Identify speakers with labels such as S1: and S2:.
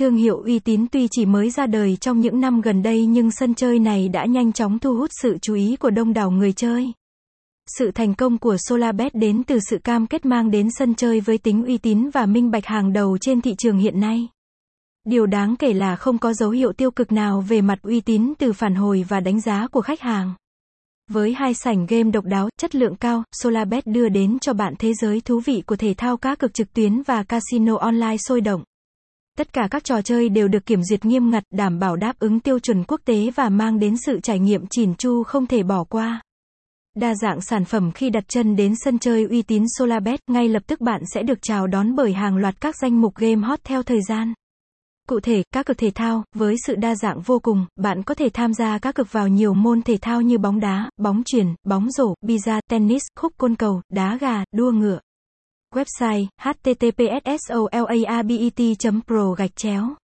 S1: Thương hiệu uy tín tuy chỉ mới ra đời trong những năm gần đây nhưng sân chơi này đã nhanh chóng thu hút sự chú ý của đông đảo người chơi. Sự thành công của Solabet đến từ sự cam kết mang đến sân chơi với tính uy tín và minh bạch hàng đầu trên thị trường hiện nay. Điều đáng kể là không có dấu hiệu tiêu cực nào về mặt uy tín từ phản hồi và đánh giá của khách hàng. Với hai sảnh game độc đáo, chất lượng cao, Solabet đưa đến cho bạn thế giới thú vị của thể thao cá cược trực tuyến và casino online sôi động. Tất cả các trò chơi đều được kiểm duyệt nghiêm ngặt, đảm bảo đáp ứng tiêu chuẩn quốc tế và mang đến sự trải nghiệm chỉn chu không thể bỏ qua. Đa dạng sản phẩm khi đặt chân đến sân chơi uy tín Solabet ngay lập tức bạn sẽ được chào đón bởi hàng loạt các danh mục game hot theo thời gian. Cụ thể, các cực thể thao, với sự đa dạng vô cùng, bạn có thể tham gia các cực vào nhiều môn thể thao như bóng đá, bóng chuyền, bóng rổ, pizza, tennis, khúc côn cầu, đá gà, đua ngựa. Website, https pro gạch chéo.